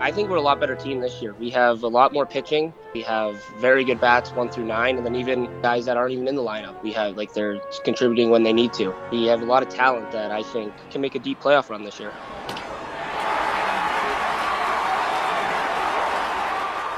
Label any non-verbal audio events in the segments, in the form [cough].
I think we're a lot better team this year. We have a lot more pitching. We have very good bats, one through nine, and then even guys that aren't even in the lineup. We have like they're contributing when they need to. We have a lot of talent that I think can make a deep playoff run this year.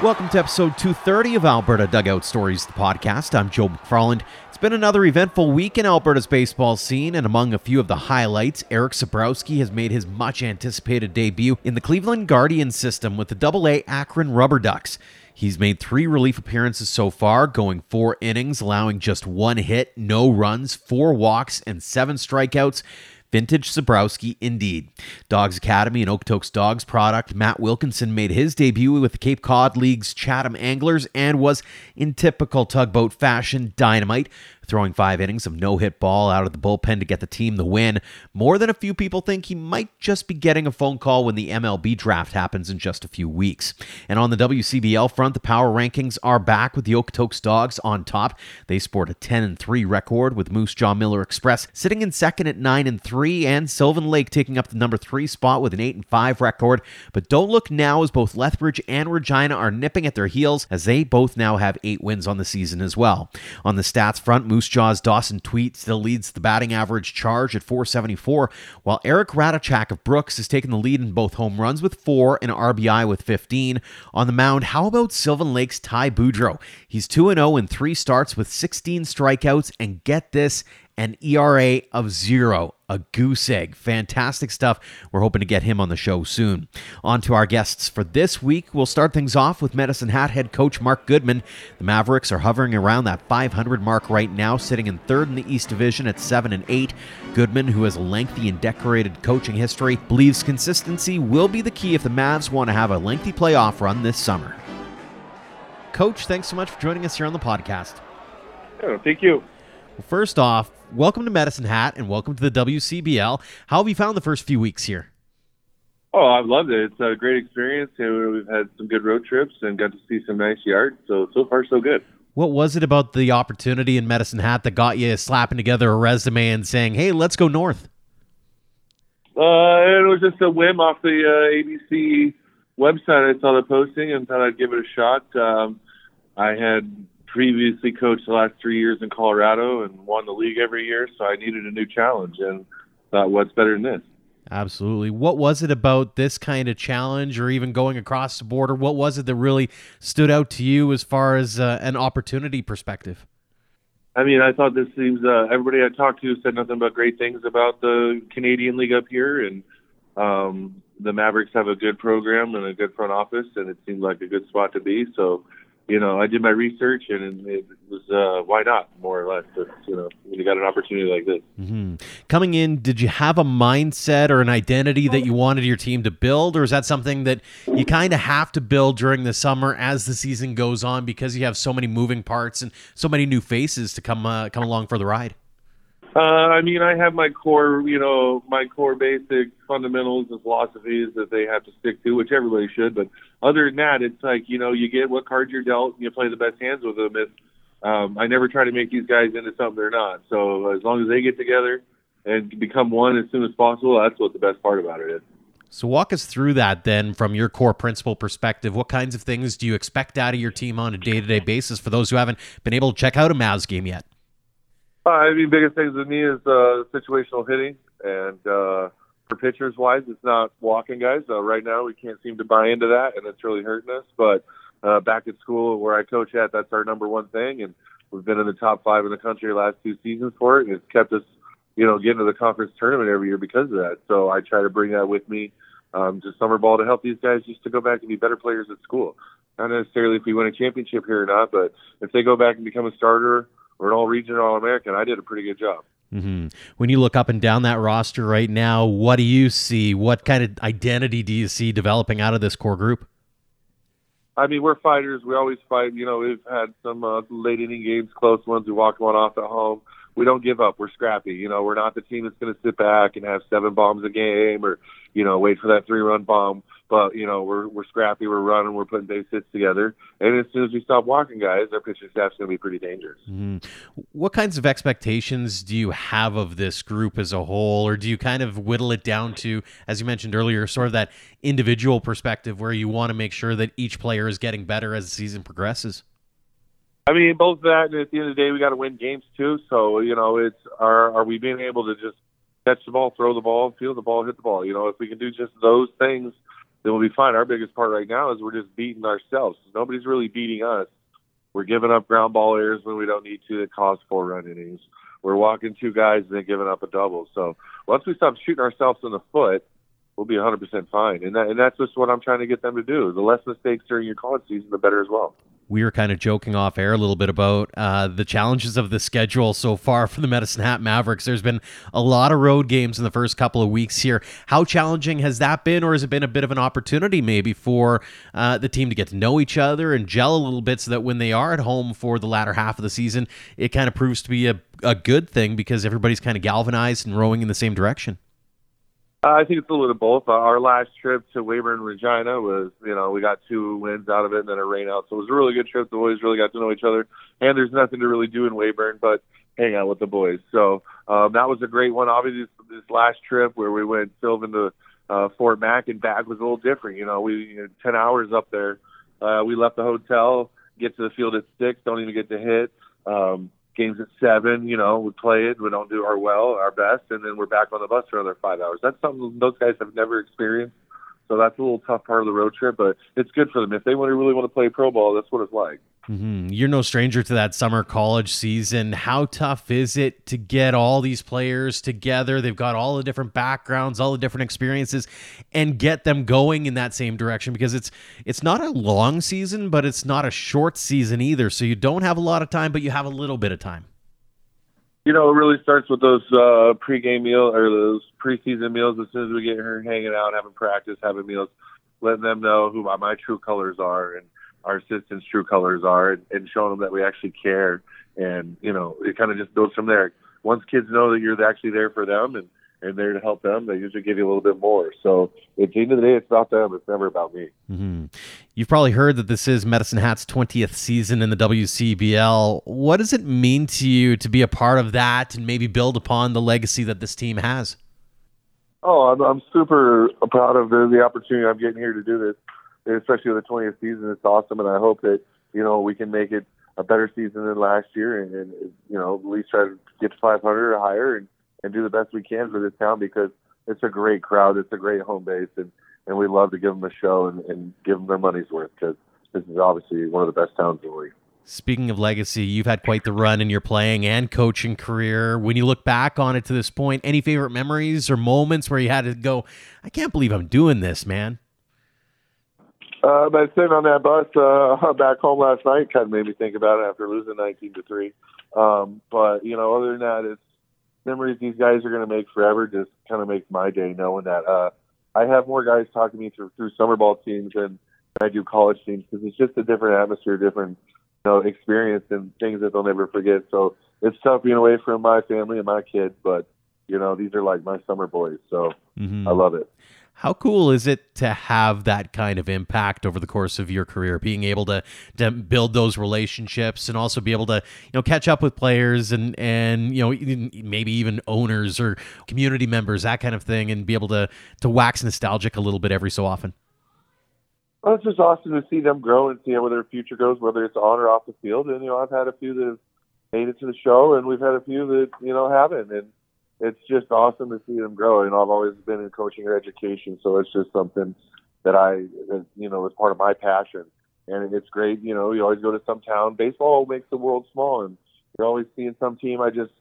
Welcome to episode 230 of Alberta Dugout Stories, the podcast. I'm Joe McFarland. It's been another eventful week in Alberta's baseball scene, and among a few of the highlights, Erik Sabrowski has made his much anticipated debut in the Cleveland Guardian system with the AA Akron Rubber Ducks. He's made three relief appearances so far, going four innings, allowing just one hit, no runs, four walks, and seven strikeouts. Vintage Sabrowski, indeed. Dawgs Academy and Okotoks Dawgs product, Matt Wilkinson made his debut with the Cape Cod League's Chatham Anglers and was, in typical tugboat fashion, dynamite throwing five innings of no hit ball out of the bullpen to get the team the win. More than a few people think he might just be getting a phone call when the MLB draft happens in just a few weeks. And on the WCBL front, the power rankings are back with the Okotoks Dawgs on top. They sport a 10 and 3 record with Moose Jaw Miller Express sitting in second at 9 and 3 and Sylvan Lake taking up the number 3 spot with an 8 and 5 record. But don't look now as both Lethbridge and Regina are nipping at their heels as they both now have 8 wins on the season as well. On the stats front, Moose Moose Jaw's Dawson Tweet still leads the batting average charge at 474, while Eric Radachak of Brooks has taken the lead in both home runs with four and RBI with 15. On the mound, how about Sylvan Lake's Ty Boudreau? He's 2 0 in three starts with 16 strikeouts, and get this, an ERA of zero, a goose egg. Fantastic stuff. We're hoping to get him on the show soon. On to our guests for this week. We'll start things off with Medicine Hat head coach Mark Goodman. The Mavericks are hovering around that 500 mark right now, sitting in third in the East Division at 7 and 8. Goodman, who has a lengthy and decorated coaching history, believes consistency will be the key if the Mavs want to have a lengthy playoff run this summer. Coach, thanks so much for joining us here on the podcast. Thank you. Well, first off, welcome to Medicine Hat and welcome to the WCBL. How have you found the first few weeks here? Oh, I've loved it. It's a great experience. We've had some good road trips and got to see some nice yards. So, so far, so good. What was it about the opportunity in Medicine Hat that got you slapping together a resume and saying, hey, let's go north? Uh, it was just a whim off the uh, ABC website. I saw the posting and thought I'd give it a shot. Um, I had previously coached the last three years in Colorado and won the league every year, so I needed a new challenge and thought, what's better than this? Absolutely. What was it about this kind of challenge or even going across the border? What was it that really stood out to you as far as uh, an opportunity perspective? I mean, I thought this seems, uh, everybody I talked to said nothing but great things about the Canadian League up here. And um, the Mavericks have a good program and a good front office, and it seemed like a good spot to be. So you know, I did my research and it was uh, why not more or less. But, you know, when you got an opportunity like this. Mm-hmm. Coming in, did you have a mindset or an identity that you wanted your team to build, or is that something that you kind of have to build during the summer as the season goes on because you have so many moving parts and so many new faces to come uh, come along for the ride? Uh, I mean, I have my core, you know, my core basic fundamentals and philosophies that they have to stick to, which everybody should. But other than that, it's like, you know, you get what cards you're dealt and you play the best hands with them. If, um, I never try to make these guys into something they're not. So as long as they get together and become one as soon as possible, that's what the best part about it is. So walk us through that then from your core principle perspective. What kinds of things do you expect out of your team on a day-to-day basis for those who haven't been able to check out a Mavs game yet? Uh, I mean, biggest things with me is uh, situational hitting, and uh, for pitchers wise, it's not walking guys. Uh, right now, we can't seem to buy into that, and it's really hurting us. But uh, back at school where I coach at, that's our number one thing, and we've been in the top five in the country the last two seasons for it, and it's kept us, you know, getting to the conference tournament every year because of that. So I try to bring that with me um, to summer ball to help these guys just to go back and be better players at school. Not necessarily if we win a championship here or not, but if they go back and become a starter or an all region all American, I did a pretty good job. Mm-hmm. When you look up and down that roster right now, what do you see? What kind of identity do you see developing out of this core group? I mean, we're fighters. We always fight. You know, we've had some uh, late inning games, close ones. We walk one off at home. We don't give up. We're scrappy. You know, we're not the team that's going to sit back and have seven bombs a game or, you know, wait for that three run bomb but you know we're we're scrappy, we're running, we're putting base hits together, and as soon as we stop walking guys, our pitching staff's going to be pretty dangerous. Mm-hmm. What kinds of expectations do you have of this group as a whole, or do you kind of whittle it down to, as you mentioned earlier, sort of that individual perspective where you want to make sure that each player is getting better as the season progresses? I mean, both that and at the end of the day, we got to win games too. So you know, it's are are we being able to just catch the ball, throw the ball, feel the ball, hit the ball? You know, if we can do just those things then we'll be fine. Our biggest part right now is we're just beating ourselves. Nobody's really beating us. We're giving up ground ball errors when we don't need to that cause four run innings. We're walking two guys and then giving up a double. So once we stop shooting ourselves in the foot, we'll be 100% fine. And, that, and that's just what I'm trying to get them to do. The less mistakes during your college season, the better as well we were kind of joking off air a little bit about uh, the challenges of the schedule so far for the Medicine Hat Mavericks. There's been a lot of road games in the first couple of weeks here. How challenging has that been, or has it been a bit of an opportunity maybe for uh, the team to get to know each other and gel a little bit so that when they are at home for the latter half of the season, it kind of proves to be a, a good thing because everybody's kind of galvanized and rowing in the same direction? Uh, I think it's a little bit of both. Uh, our last trip to Weyburn, Regina was, you know, we got two wins out of it and then a rain out. So it was a really good trip. The boys really got to know each other. And there's nothing to really do in Weyburn but hang out with the boys. So um, that was a great one. Obviously, this, this last trip where we went Sylvan to uh, Fort Mac and back was a little different. You know, we you know, 10 hours up there. Uh, we left the hotel, get to the field at 6, don't even get to hit. Um, games at seven, you know, we play it, we don't do our well, our best, and then we're back on the bus for another five hours. That's something those guys have never experienced. So that's a little tough part of the road trip, but it's good for them. If they really want to play pro ball, that's what it's like. Mm-hmm. You're no stranger to that summer college season. How tough is it to get all these players together? They've got all the different backgrounds, all the different experiences, and get them going in that same direction because it's it's not a long season, but it's not a short season either. So you don't have a lot of time, but you have a little bit of time. You know, it really starts with those uh, pregame meals or those preseason meals. As soon as we get here hanging out, having practice, having meals, letting them know who my, my true colors are and our assistants' true colors are, and, and showing them that we actually care. And you know, it kind of just goes from there. Once kids know that you're actually there for them and and there to help them, they usually give you a little bit more. So at the end of the day, it's about them. It's never about me. Mm-hmm. You've probably heard that this is Medicine Hat's 20th season in the WCBL. What does it mean to you to be a part of that and maybe build upon the legacy that this team has? Oh, I'm, I'm super proud of the, the opportunity I'm getting here to do this, especially with the 20th season. It's awesome, and I hope that you know we can make it a better season than last year, and, and you know at least try to get to 500 or higher, and and do the best we can for this town because it's a great crowd, it's a great home base, and and we love to give them a show and, and give them their money's worth because this is obviously one of the best towns in the league. Speaking of legacy, you've had quite the run in your playing and coaching career. When you look back on it to this point, any favorite memories or moments where you had to go, I can't believe I'm doing this, man? Uh, but sitting on that bus uh, [laughs] back home last night kind of made me think about it after losing 19 to three. Um, but you know, other than that, it's memories these guys are going to make forever. Just kind of makes my day knowing that uh, I have more guys talking to me through, through summer ball teams than I do college teams because it's just a different atmosphere, different you know experience, and things that they'll never forget. So it's tough being away from my family and my kids, but you know these are like my summer boys, so mm-hmm. I love it. How cool is it to have that kind of impact over the course of your career, being able to to build those relationships and also be able to you know catch up with players and and you know maybe even owners or community members that kind of thing, and be able to to wax nostalgic a little bit every so often. Well, it's just awesome to see them grow and see where their future goes, whether it's on or off the field. And you know, I've had a few that have made it to the show, and we've had a few that you know haven't, and it's just awesome to see them grow. And I've always been in coaching or education, so it's just something that I, that, you know, is part of my passion. And it's great, you know. You always go to some town. Baseball makes the world small, and you're always seeing some team. I just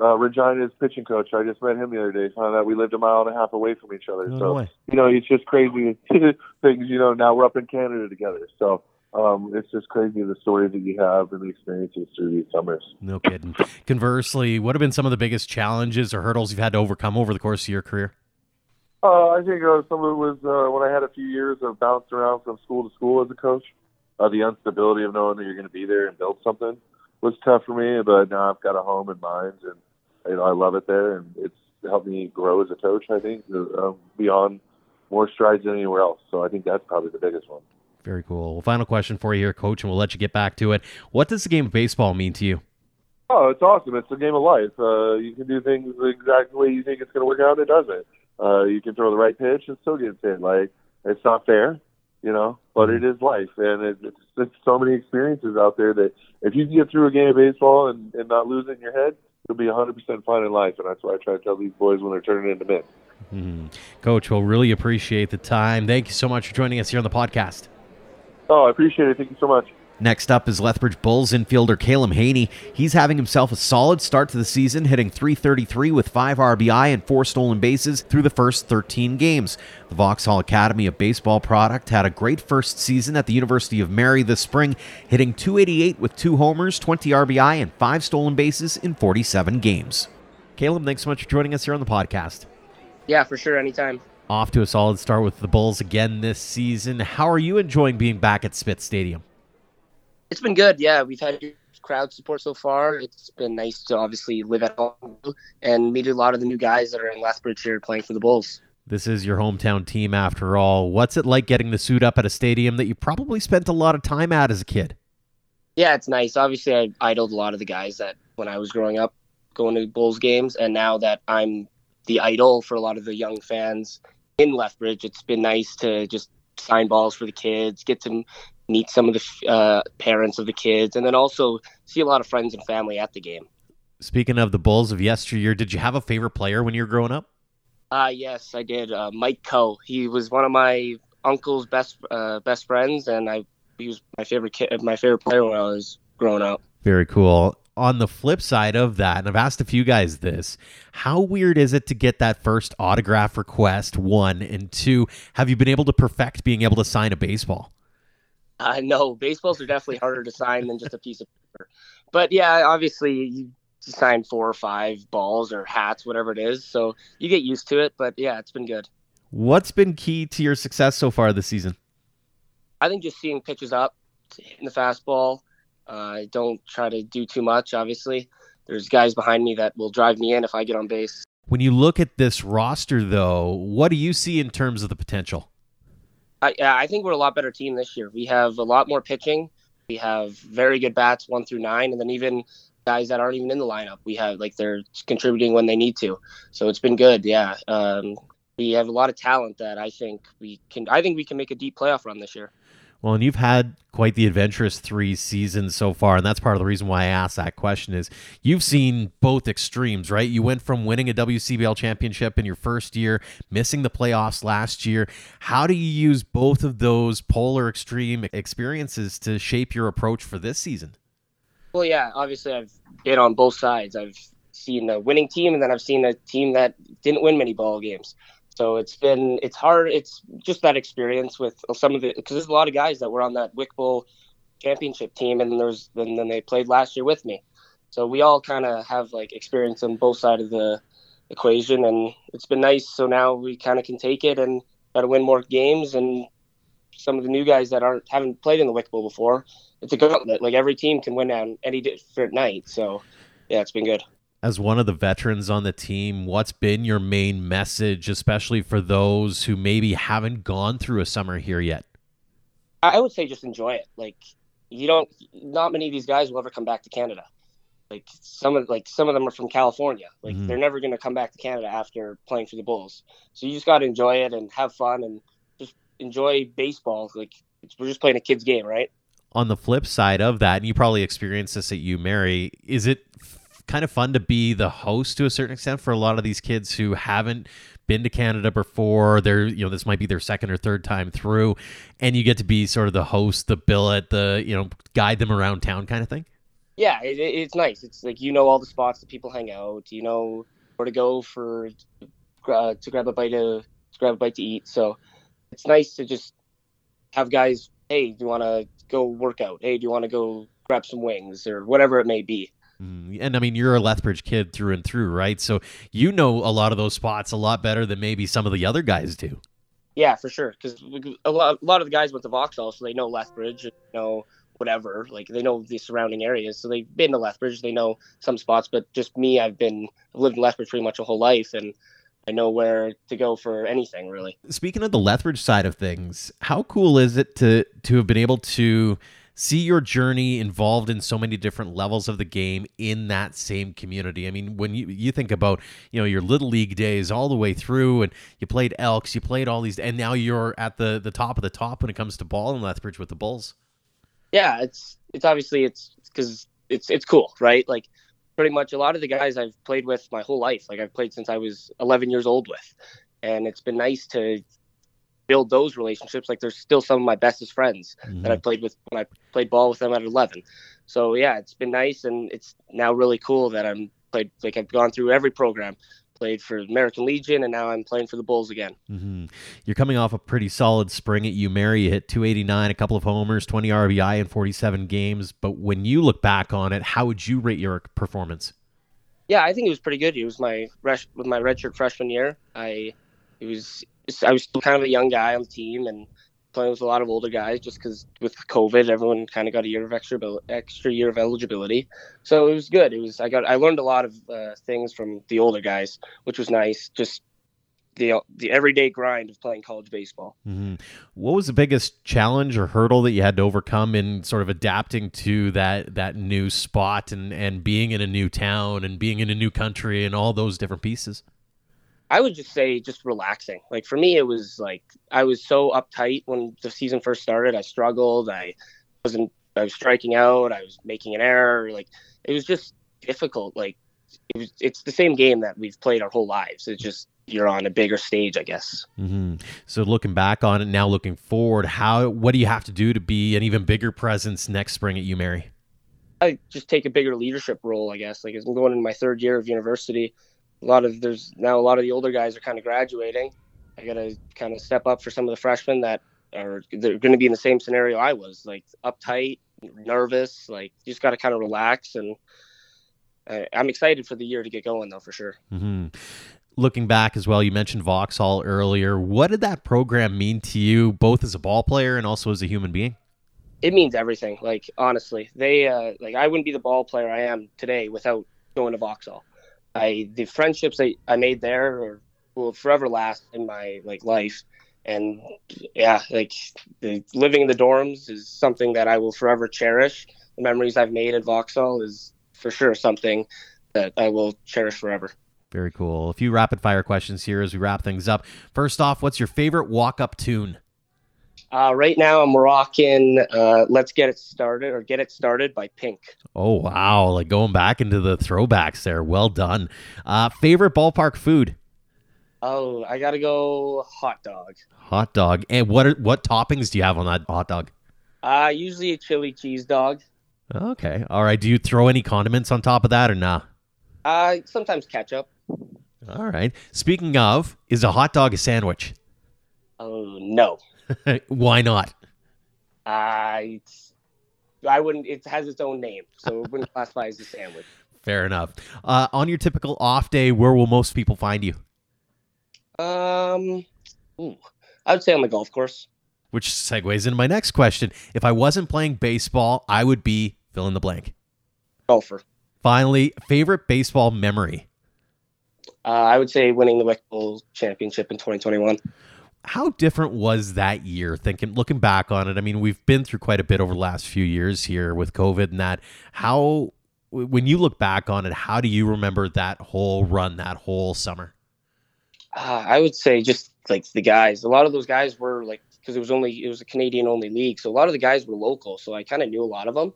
uh, Regina's pitching coach. I just met him the other day. Found out we lived a mile and a half away from each other. No so way. you know, it's just crazy [laughs] things. You know, now we're up in Canada together. So um, it's just crazy the stories that you have and the experiences through these summers. No kidding. Conversely, what have been some of the biggest challenges or hurdles you've had to overcome over the course of your career? Uh, I think uh, some of it was uh, when I had a few years of bouncing around from school to school as a coach. Uh, the instability of knowing that you're going to be there and build something was tough for me, but now I've got a home in mind, and you know I love it there, and it's helped me grow as a coach. I think uh, beyond more strides than anywhere else. So I think that's probably the biggest one. Very cool. Well, final question for you here, Coach, and we'll let you get back to it. What does the game of baseball mean to you? Oh, it's awesome. It's a game of life. Uh, you can do things exactly the way you think it's going to work out. It doesn't. Uh, you can throw the right pitch and still get hit. Like it's not fair, you know, but it is life, and it, it's, it's so many experiences out there that if you can get through a game of baseball and, and not lose it in your head, you'll be 100% fine in life. And that's why I try to tell these boys when they're turning into men. Mm-hmm. Coach, we'll really appreciate the time. Thank you so much for joining us here on the podcast. Oh, I appreciate it. Thank you so much. Next up is Lethbridge Bulls infielder Kalem Haney. He's having himself a solid start to the season, hitting 333 with 5 RBI and 4 stolen bases through the first 13 games. The Vauxhall Academy of Baseball product had a great first season at the University of Mary this spring, hitting 288 with 2 homers, 20 RBI, and 5 stolen bases in 47 games. Kalem, thanks so much for joining us here on the podcast. Yeah, for sure, anytime. Off to a solid start with the Bulls again this season. How are you enjoying being back at Spitz Stadium? It's been good. Yeah, we've had crowd support so far. It's been nice to obviously live at home and meet a lot of the new guys that are in Lethbridge here playing for the Bulls. This is your hometown team after all. What's it like getting to suit up at a stadium that you probably spent a lot of time at as a kid? Yeah, it's nice. Obviously, I idled a lot of the guys that when I was growing up going to Bulls games, and now that I'm the idol for a lot of the young fans in Lethbridge, it's been nice to just sign balls for the kids, get to meet some of the uh, parents of the kids, and then also see a lot of friends and family at the game. Speaking of the Bulls of yesteryear, did you have a favorite player when you were growing up? Uh, yes, I did. Uh, Mike Coe. He was one of my uncle's best uh, best friends, and I he was my favorite kid, my favorite player when I was growing up. Very cool. On the flip side of that, and I've asked a few guys this, how weird is it to get that first autograph request? One and two, have you been able to perfect being able to sign a baseball? Uh, no, baseballs are definitely harder to sign than just a piece of paper. But yeah, obviously you sign four or five balls or hats, whatever it is. So you get used to it. But yeah, it's been good. What's been key to your success so far this season? I think just seeing pitches up, hitting the fastball. Uh, I don't try to do too much. Obviously, there's guys behind me that will drive me in if I get on base. When you look at this roster, though, what do you see in terms of the potential? I, I think we're a lot better team this year. We have a lot more pitching. We have very good bats, one through nine, and then even guys that aren't even in the lineup. We have like they're contributing when they need to. So it's been good. Yeah, um, we have a lot of talent that I think we can. I think we can make a deep playoff run this year. Well, and you've had quite the adventurous three seasons so far, and that's part of the reason why I asked that question is you've seen both extremes, right? You went from winning a WCBL championship in your first year, missing the playoffs last year. How do you use both of those polar extreme experiences to shape your approach for this season? Well, yeah, obviously I've been on both sides. I've seen a winning team, and then I've seen a team that didn't win many ball games. So it's been it's hard. It's just that experience with some of the because there's a lot of guys that were on that Wick Bowl championship team, and there's then then they played last year with me. So we all kind of have like experience on both sides of the equation, and it's been nice. So now we kind of can take it and to win more games. And some of the new guys that aren't haven't played in the Wick Bowl before, it's a gauntlet. Like every team can win on any different night. So yeah, it's been good as one of the veterans on the team, what's been your main message, especially for those who maybe haven't gone through a summer here yet? I would say just enjoy it. Like you don't, not many of these guys will ever come back to Canada. Like some of, like some of them are from California. Like mm-hmm. they're never going to come back to Canada after playing for the Bulls. So you just got to enjoy it and have fun and just enjoy baseball. Like we're just playing a kid's game, right? On the flip side of that, and you probably experienced this at UMary, is it kind of fun to be the host to a certain extent for a lot of these kids who haven't been to Canada before. They're, you know, this might be their second or third time through, and you get to be sort of the host, the billet, the, you know, guide them around town kind of thing. Yeah, it, it's nice. It's like you know all the spots that people hang out. You know where to go for uh, to grab a bite to, to grab a bite to eat. So it's nice to just have guys. Hey, do you want to go work out? Hey, do you want to go grab some wings or whatever it may be? Mm, and I mean, you're a Lethbridge kid through and through, right? So you know a lot of those spots a lot better than maybe some of the other guys do. Yeah, for sure. Because a lot, a lot of the guys went to Vauxhall, so they know Lethbridge, you know whatever. Like they know the surrounding areas, so they've been to Lethbridge. They know some spots, but just me, I've been I've lived in Lethbridge pretty much a whole life, and I know where to go for anything really. Speaking of the Lethbridge side of things, how cool is it to to have been able to see your journey involved in so many different levels of the game in that same community. I mean, when you you think about, you know, your little league days all the way through and you played Elks, you played all these and now you're at the the top of the top when it comes to ball in Lethbridge with the Bulls. Yeah, it's it's obviously it's cuz it's it's cool, right? Like pretty much a lot of the guys I've played with my whole life. Like I've played since I was 11 years old with. And it's been nice to build those relationships. Like there's still some of my bestest friends mm-hmm. that I played with when I played ball with them at 11. So yeah, it's been nice, and it's now really cool that I'm played. Like I've gone through every program, played for American Legion, and now I'm playing for the Bulls again. Mm-hmm. You're coming off a pretty solid spring at UMary. You hit 289, a couple of homers, 20 RBI in 47 games. But when you look back on it, how would you rate your performance? Yeah, I think it was pretty good. It was my with my redshirt freshman year. I it was I was still kind of a young guy on the team and playing with a lot of older guys just because with COVID, everyone kind of got a year of extra extra year of eligibility. So it was good. It was I got I learned a lot of uh, things from the older guys, which was nice. Just the the everyday grind of playing college baseball. Mm-hmm. What was the biggest challenge or hurdle that you had to overcome in sort of adapting to that that new spot and and being in a new town and being in a new country and all those different pieces? I would just say just relaxing. Like for me, it was like I was so uptight when the season first started. I struggled. I wasn't. I was striking out. I was making an error. Like it was just difficult. Like it was. It's the same game that we've played our whole lives. It's just you're on a bigger stage, I guess. Mm-hmm. So looking back on it now, looking forward, how what do you have to do to be an even bigger presence next spring at UMary? I just take a bigger leadership role, I guess. Like I'm going in my third year of university a lot of there's now a lot of the older guys are kind of graduating. I got to kind of step up for some of the freshmen that are they're going to be in the same scenario I was, like uptight, nervous. Like you just got to kind of relax, and I, am excited for the year to get going though for sure. Mm-hmm. Looking back as well, you mentioned Vauxhall earlier. What did that program mean to you, both as a ball player and also as a human being? It means everything. Like honestly, they uh, like I wouldn't be the ball player I am today without going to Vauxhall. I the friendships I, I made there will forever last in my like life. And yeah, like the, living in the dorms is something that I will forever cherish. The memories I've made at Vauxhall is for sure something that I will cherish forever. Very cool. A few rapid fire questions here as we wrap things up. First off, what's your favorite walk up tune? Uh, right now, I'm rocking uh, "Let's Get It Started" or "Get It Started" by Pink. Oh wow! Like going back into the throwbacks there. Well done. Uh, favorite ballpark food? Oh, I gotta go hot dog. Hot dog. And what are, what toppings do you have on that hot dog? Uh, usually a chili cheese dog. Okay. All right. Do you throw any condiments on top of that or nah? Uh, sometimes ketchup. All right. Speaking of, is a hot dog a sandwich? Oh no. [laughs] Why not? I I wouldn't. It has its own name, so it wouldn't classify as a sandwich. [laughs] Fair enough. Uh, on your typical off day, where will most people find you? Um, ooh, I would say on the golf course. Which segues into my next question. If I wasn't playing baseball, I would be fill in the blank. Golfer. Finally, favorite baseball memory. Uh, I would say winning the WIC Bowl championship in 2021 how different was that year thinking looking back on it? I mean we've been through quite a bit over the last few years here with covid and that. How when you look back on it how do you remember that whole run that whole summer? Uh, i would say just like the guys a lot of those guys were like because it was only it was a canadian only league so a lot of the guys were local so i kind of knew a lot of them.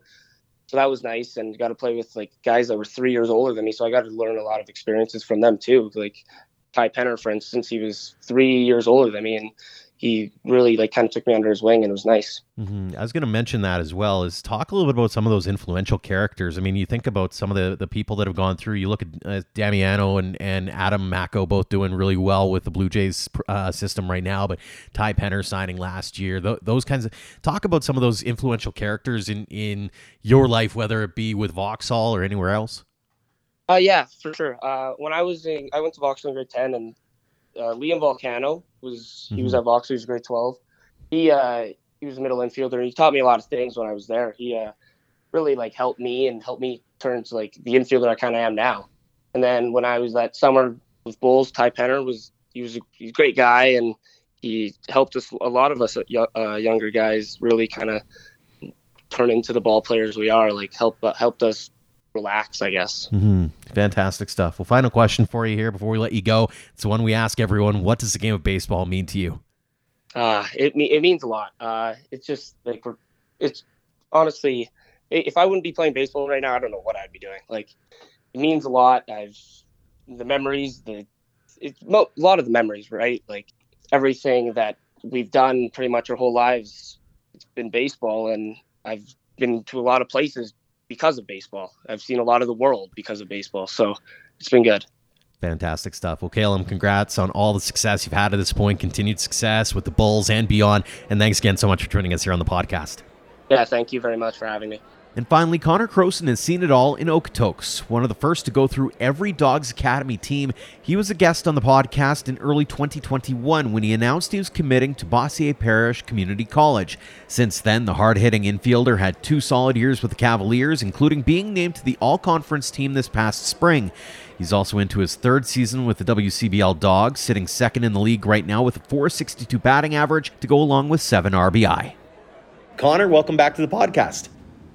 So that was nice and got to play with like guys that were three years older than me so i got to learn a lot of experiences from them too like Ty Penner, for instance, he was three years older than me, and he really like kind of took me under his wing, and it was nice. Mm-hmm. I was going to mention that as well. Is talk a little bit about some of those influential characters. I mean, you think about some of the, the people that have gone through. You look at uh, Damiano and, and Adam Macko both doing really well with the Blue Jays uh, system right now, but Ty Penner signing last year. Th- those kinds of talk about some of those influential characters in in your life, whether it be with Vauxhall or anywhere else. Uh, yeah, for sure. Uh, when I was in, I went to Vauxhall in grade ten, and uh, Liam Volcano was he mm-hmm. was at Vauxhall. He was grade twelve. He uh, he was a middle infielder. and He taught me a lot of things when I was there. He uh, really like helped me and helped me turn to like the infielder I kind of am now. And then when I was that summer with Bulls, Ty Penner was he was a, he's a great guy and he helped us a lot of us uh, younger guys really kind of turn into the ball players we are. Like help uh, helped us relax, I guess. Mm-hmm. Fantastic stuff. Well, final question for you here before we let you go. It's the one we ask everyone: What does the game of baseball mean to you? Uh, it it means a lot. Uh, it's just like we're, it's honestly, if I wouldn't be playing baseball right now, I don't know what I'd be doing. Like, it means a lot. I've the memories, the it's a lot of the memories, right? Like everything that we've done pretty much our whole lives. It's been baseball, and I've been to a lot of places because of baseball. I've seen a lot of the world because of baseball. So it's been good. Fantastic stuff. Well, Kalem, congrats on all the success you've had at this point, continued success with the Bulls and beyond. And thanks again so much for joining us here on the podcast. Yeah, thank you very much for having me. And finally, Connor Crowson has seen it all in Okotoks. One of the first to go through every Dawgs Academy team, he was a guest on the podcast in early 2021 when he announced he was committing to Bossier Parish Community College. Since then, the hard hitting infielder had two solid years with the Cavaliers, including being named to the All Conference team this past spring. He's also into his third season with the WCBL Dawgs, sitting second in the league right now with a 462 batting average to go along with 7 RBI. Connor, welcome back to the podcast.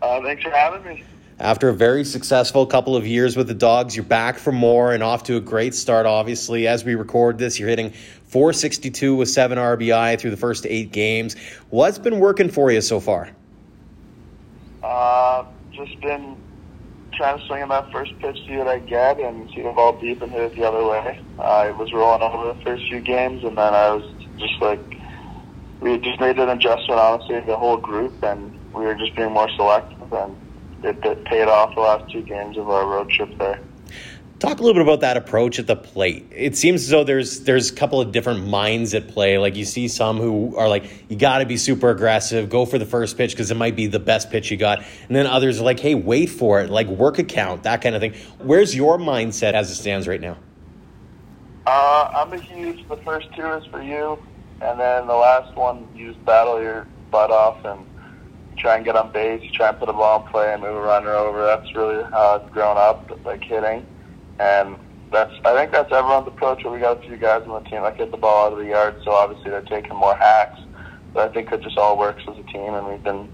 Uh, thanks for having me. After a very successful couple of years with the Dawgs, you're back for more and off to a great start, obviously. As we record this, you're hitting 462 with 7 RBI through the first eight games. What's been working for you so far? Uh, just been trying to swing in that first pitch, see what I get, and see the ball deep and hit it the other way. I was rolling over the first few games, and then I was just like, we just made an adjustment, honestly, the whole group, and we were just being more selective, and it, it paid off the last two games of our road trip there. Talk a little bit about that approach at the plate. It seems as though there's there's a couple of different minds at play. Like you see some who are like, you got to be super aggressive, go for the first pitch because it might be the best pitch you got, and then others are like, hey, wait for it, like work a count, that kind of thing. Where's your mindset as it stands right now? Uh, I'm a huge. The first two is for you, and then the last one, you battle your butt off and try and get on base, try and put a ball in play and move a runner over. That's really how I've grown up, like hitting. And that's I think that's everyone's approach. We got a few guys on the team that get the ball out of the yard, so obviously they're taking more hacks. But I think it just all works as a team, and we've been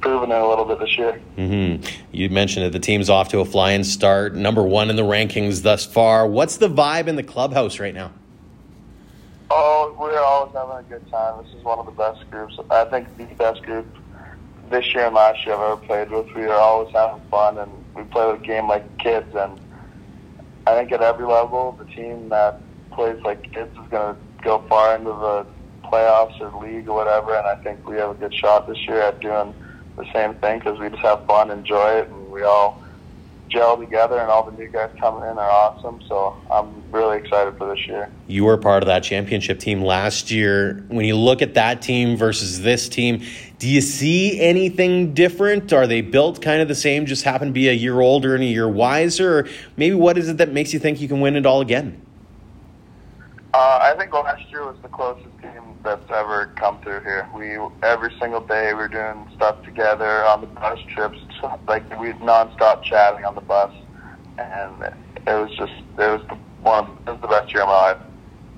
proving it a little bit this year. Mm-hmm. You mentioned that The team's off to a flying start, number one in the rankings thus far. What's the vibe in the clubhouse right now? Oh, we're always having a good time. This is one of the best groups. I think the best group this year and last year I've ever played with. We are always having fun, and we play the game like kids. And I think at every level, the team that plays like kids is going to go far into the playoffs or league or whatever. And I think we have a good shot this year at doing the same thing because we just have fun, enjoy it, and we all gel together, and all the new guys coming in are awesome. So I'm really excited for this year. You were part of that championship team last year. When you look at that team versus this team, do you see anything different? Are they built kind of the same, just happen to be a year older and a year wiser? Or maybe what is it that makes you think you can win it all again? Uh, I think last year was the closest team that's ever come through here. We every single day we were doing stuff together on the bus trips, [laughs] like we nonstop chatting on the bus, and it was just it was the, one it was the best year of my life,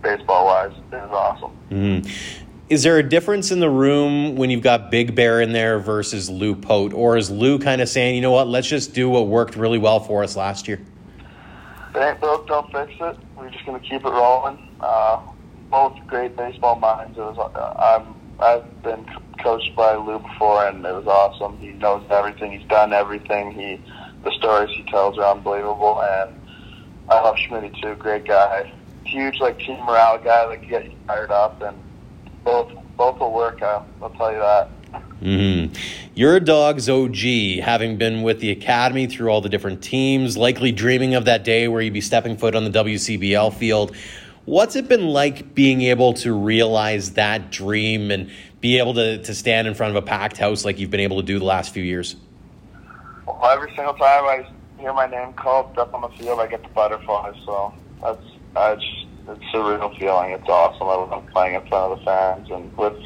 baseball wise. It was awesome. Mm-hmm. Is there a difference in the room when you've got Big Bear in there versus Lou Pote, or is Lou kind of saying, you know what, let's just do what worked really well for us last year? It ain't broke, don't fix it. We're just gonna keep it rolling. Uh, both great baseball minds. It was uh, I'm I've been coached by Lou before, and it was awesome. He knows everything. He's done everything. He the stories he tells are unbelievable, and I love Schmidt too. Great guy, huge like team morale guy that can get you fired up, and both both will work. I'll, I'll tell you that. Mm-hmm. You're a dog's OG, having been with the academy through all the different teams, likely dreaming of that day where you'd be stepping foot on the WCBL field. What's it been like being able to realize that dream and be able to, to stand in front of a packed house like you've been able to do the last few years? Well, every single time I hear my name called up on the field, I get the butterflies. So that's just, it's a real feeling. It's awesome. I love playing in front of the fans and with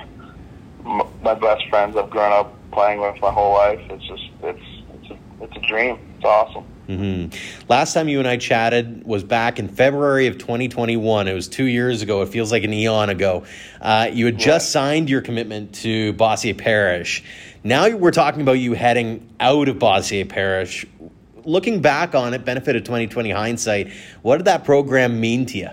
my best friends I've grown up playing with my whole life. It's just it's it's a, it's a dream. It's awesome. Mm-hmm. Last time you and I chatted was back in February of 2021. It was two years ago. It feels like an eon ago. Uh, you had just signed your commitment to Bossier Parish. Now we're talking about you heading out of Bossier Parish. Looking back on it, benefit of 2020 hindsight, what did that program mean to you?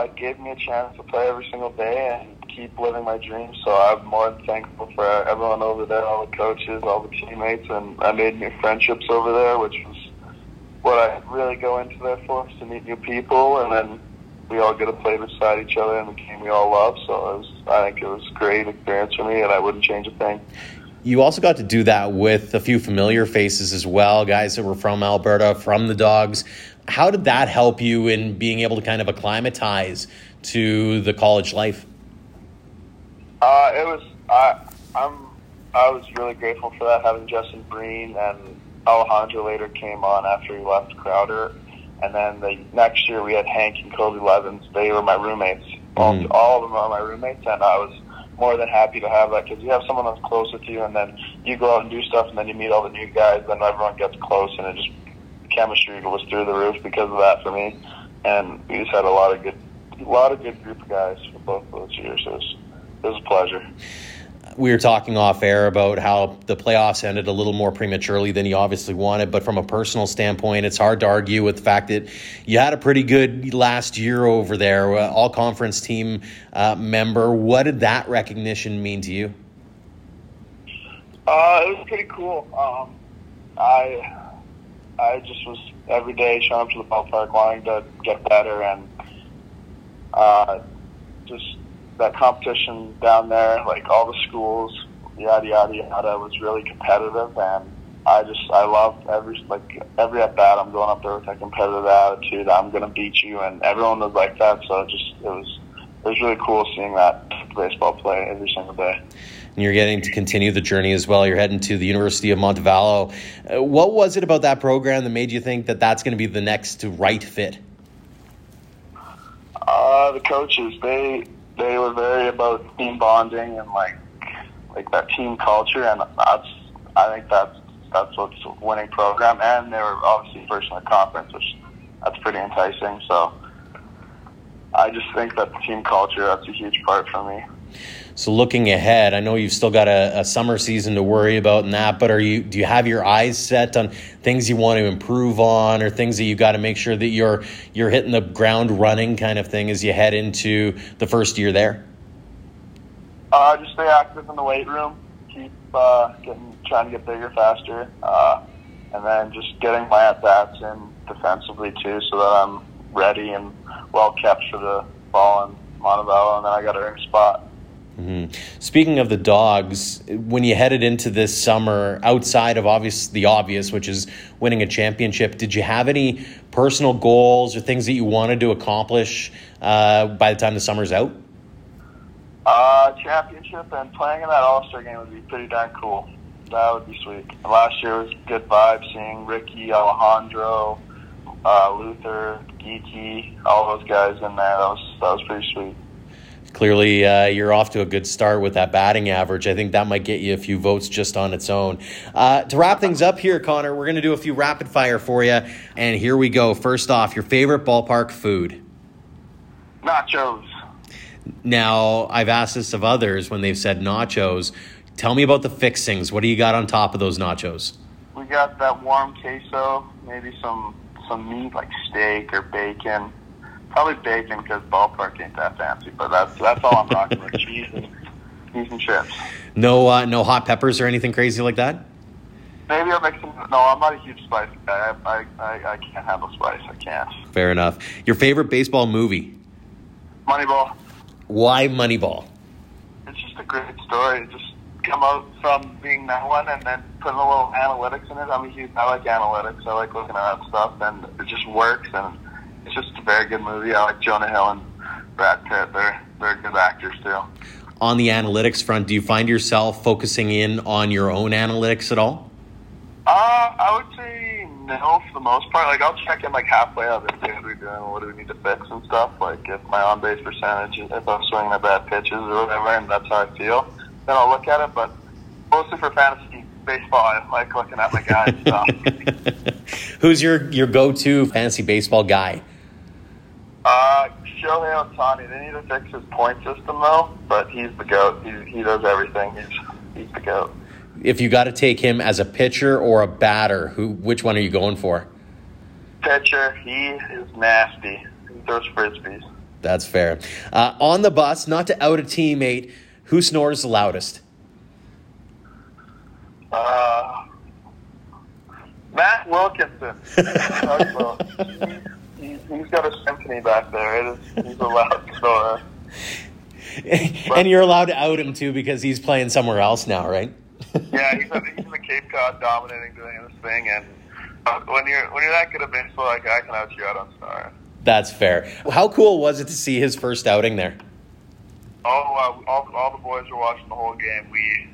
Uh, it gave me a chance to play every single day and keep living my dreams. So I'm more than thankful for everyone over there, all the coaches, all the teammates, and I made new friendships over there, which was what I really go into there for, is to meet new people, and then we all get to play beside each other in the game we all love. So it was, I think it was a great experience for me, and I wouldn't change a thing. You also got to do that with a few familiar faces as well, guys that were from Alberta, from the Dawgs. How did that help you in being able to kind of acclimatize to the college life? Uh, it was I I'm I was really grateful for that having Justin Breen and Alejandro later came on after he left Crowder, and then the next year we had Hank and Kobe Levins. They were my roommates. All, all of them are my roommates, and I was more than happy to have that because you have someone that's close with you, and then you go out and do stuff, and then you meet all the new guys, then everyone gets close, and it just chemistry was through the roof because of that for me. And we just had a lot of good, a lot of good group of guys for both those years. It was it was a pleasure. We were talking off air about how the playoffs ended a little more prematurely than you obviously wanted, but from a personal standpoint, it's hard to argue with the fact that you had a pretty good last year over there, uh, all conference team uh, member. What did that recognition mean to you? Uh, it was pretty cool. Um, I I just was every day showing up to the ballpark wanting to get better and uh, just that competition down there, like all the schools, yada yada yada, was really competitive, and I just I love every like every at bat. I'm going up there with that competitive attitude. I'm gonna beat you, and everyone was like that. So it just it was it was really cool seeing that baseball play every single day. And you're getting to continue the journey as well. You're heading to the University of Montevallo. Uh, what was it about that program that made you think that that's going to be the next right fit? Uh, the coaches they they were very about team bonding and like like that team culture, and that's I think that's that's what's a winning program. And they were obviously first in the conference, which that's pretty enticing. So I just think that the team culture that's a huge part for me. So looking ahead, I know you've still got a, a, summer season to worry about and that, but are you do you have your eyes set on things you want to improve on or things that you got to make sure that you're you're hitting the ground running kind of thing as you head into the first year there? Uh, just stay active in the weight room, keep uh, getting trying to get bigger faster, uh, and then just getting my at bats in defensively too, so that I'm ready and well kept for the ball in Montevallo, and then I got to earn a spot. Mm-hmm. Speaking of the dogs, when you headed into this summer, outside of obvious the obvious, which is winning a championship, did you have any personal goals or things that you wanted to accomplish uh, by the time the summer's out? Uh, championship and playing in that All Star game would be pretty darn cool. That would be sweet. Last year was good vibes seeing Ricky, Alejandro, uh, Luther, Geeky, all those guys in there. That was that was pretty sweet clearly uh, you're off to a good start with that batting average. I think that might get you a few votes just on its own. Uh, to wrap things up here, Connor, we're going to do a few rapid fire for you. And here we go. First off, your favorite ballpark food? Nachos. Now, I've asked this of others when they've said nachos. Tell me about the fixings. What do you got on top of those nachos? We got that warm queso, maybe some some meat like steak or bacon Probably bacon because ballpark ain't that fancy, but that's that's all I'm rocking with [laughs] cheese and cheese and chips. No, uh, no hot peppers or anything crazy like that. Maybe I'll make some. No, I'm not a huge spice guy. I, I, I, I can't handle spice. I can't. Fair enough. Your favorite baseball movie? Moneyball. Why Moneyball? It's just a great story. It just come out from being that one and then putting a little analytics in it. I'm a huge. I like analytics. I like looking at that stuff, and it just works and it's just a very good movie. I like Jonah Hill and Brad Pitt. They're they're good actors too. On the analytics front, do you find yourself focusing in on your own analytics at all? Uh, I would say no for the most part. Like I'll check in like halfway up and see what we're doing, what do we need to fix and stuff. Like if my on base percentage, if I'm swinging at bad pitches or whatever, and that's how I feel, then I'll look at it. But mostly for fantasy baseball. I like looking at my guys. So. [laughs] Who's your your go to fantasy baseball guy? Uh, Shohei Ohtani. They need to fix his point system though, but he's the goat. He he does everything. He's he's the goat. If you got to take him as a pitcher or a batter, who which one are you going for? Pitcher. He is nasty. He throws frisbees. That's fair. Uh, on the bus, not to out a teammate, who snores the loudest? Uh, Matt Wilkinson. [laughs] he's, got a symphony back there. It is, he's a loud snorer. [laughs] and you're allowed to out him too because he's playing somewhere else now, right? [laughs] yeah, he's, in, he's in the Cape Cod dominating, doing this thing, and uh, when you're when you're that good at baseball, like I can out you out on star. That's fair. How cool was it to see his first outing there? Oh, uh, all, all the boys were watching the whole game. We,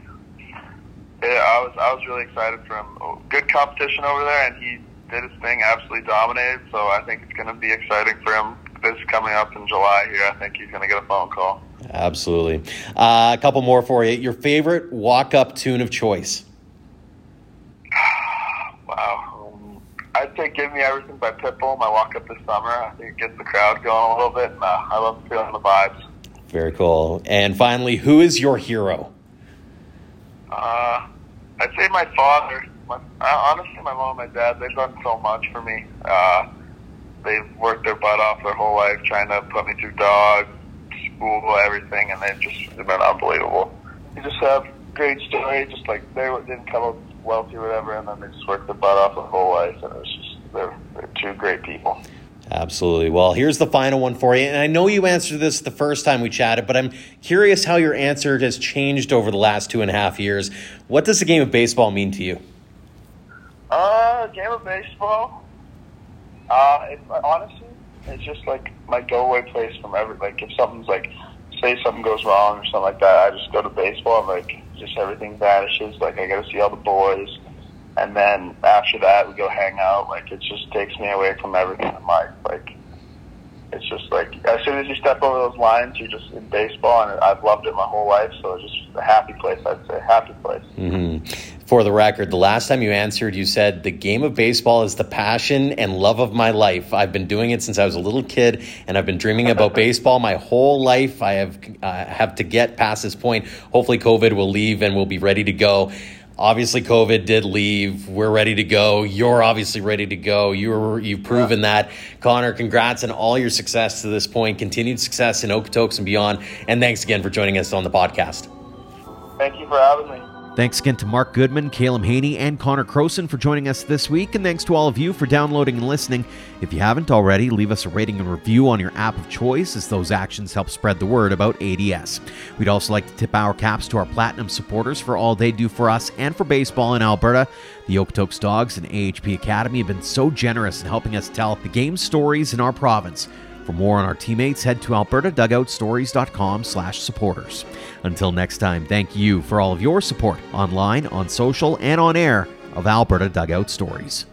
yeah, I was I was really excited for him. Good competition over there, and he did his thing, absolutely dominated. So I think it's going to be exciting for him. This coming up in July here, I think he's going to get a phone call. Absolutely. Uh, a couple more for you. Your favorite walk up tune of choice? [sighs] Wow. Um, I'd say "Give Me Everything" by Pitbull. My walk up this summer. I think it gets the crowd going a little bit. And, uh, I love feeling the vibes. Very cool. And finally, who is your hero? Uh, I'd say my father. My, honestly, my mom and my dad, they've done so much for me. Uh, they've worked their butt off their whole life trying to put me through dog, school, everything, and they've just they've been unbelievable. You just have great story, just like they didn't come up wealthy or whatever, and then they just worked their butt off their whole life, and it was just, they're, they're two great people. Absolutely. Well, here's the final one for you. And I know you answered this the first time we chatted, but I'm curious how your answer has changed over the last two and a half years. What does the game of baseball mean to you? Uh, game of baseball. Uh, it, honestly, it's just like my go-away place from every. Like if something's like, say something goes wrong or something like that, I just go to baseball and like just everything vanishes. Like I got to see all the boys, and then after that we go hang out. Like it just takes me away from everything in life. Like it's just like as soon as you step over those lines, you're just in baseball, and I've loved it my whole life. So it's just a happy place. I'd say happy place. Mm-hmm. For the record, the last time you answered, you said the game of baseball is the passion and love of my life. I've been doing it since I was a little kid, and I've been dreaming about [laughs] baseball my whole life. I have uh, have to get past this point. Hopefully, COVID will leave and we'll be ready to go. Obviously, COVID did leave. We're ready to go. You're obviously ready to go. You're you've proven that. Connor, congrats on all your success to this point. Continued success in Okotoks and beyond. And thanks again for joining us on the podcast. Thank you for having me. Thanks again to Mark Goodman, Kalem Haney, and Connor Crowson for joining us this week, and thanks to all of you for downloading and listening. If you haven't already, leave us a rating and review on your app of choice, as those actions help spread the word about ADS. We'd also like to tip our caps to our Platinum supporters for all they do for us and for baseball in Alberta. The Okotoks Dawgs and AHP Academy have been so generous in helping us tell the game stories in our province. For more on our teammates, head to albertadugoutstories.com slash supporters. Until next time, thank you for all of your support online, on social, and on air of Alberta Dugout Stories.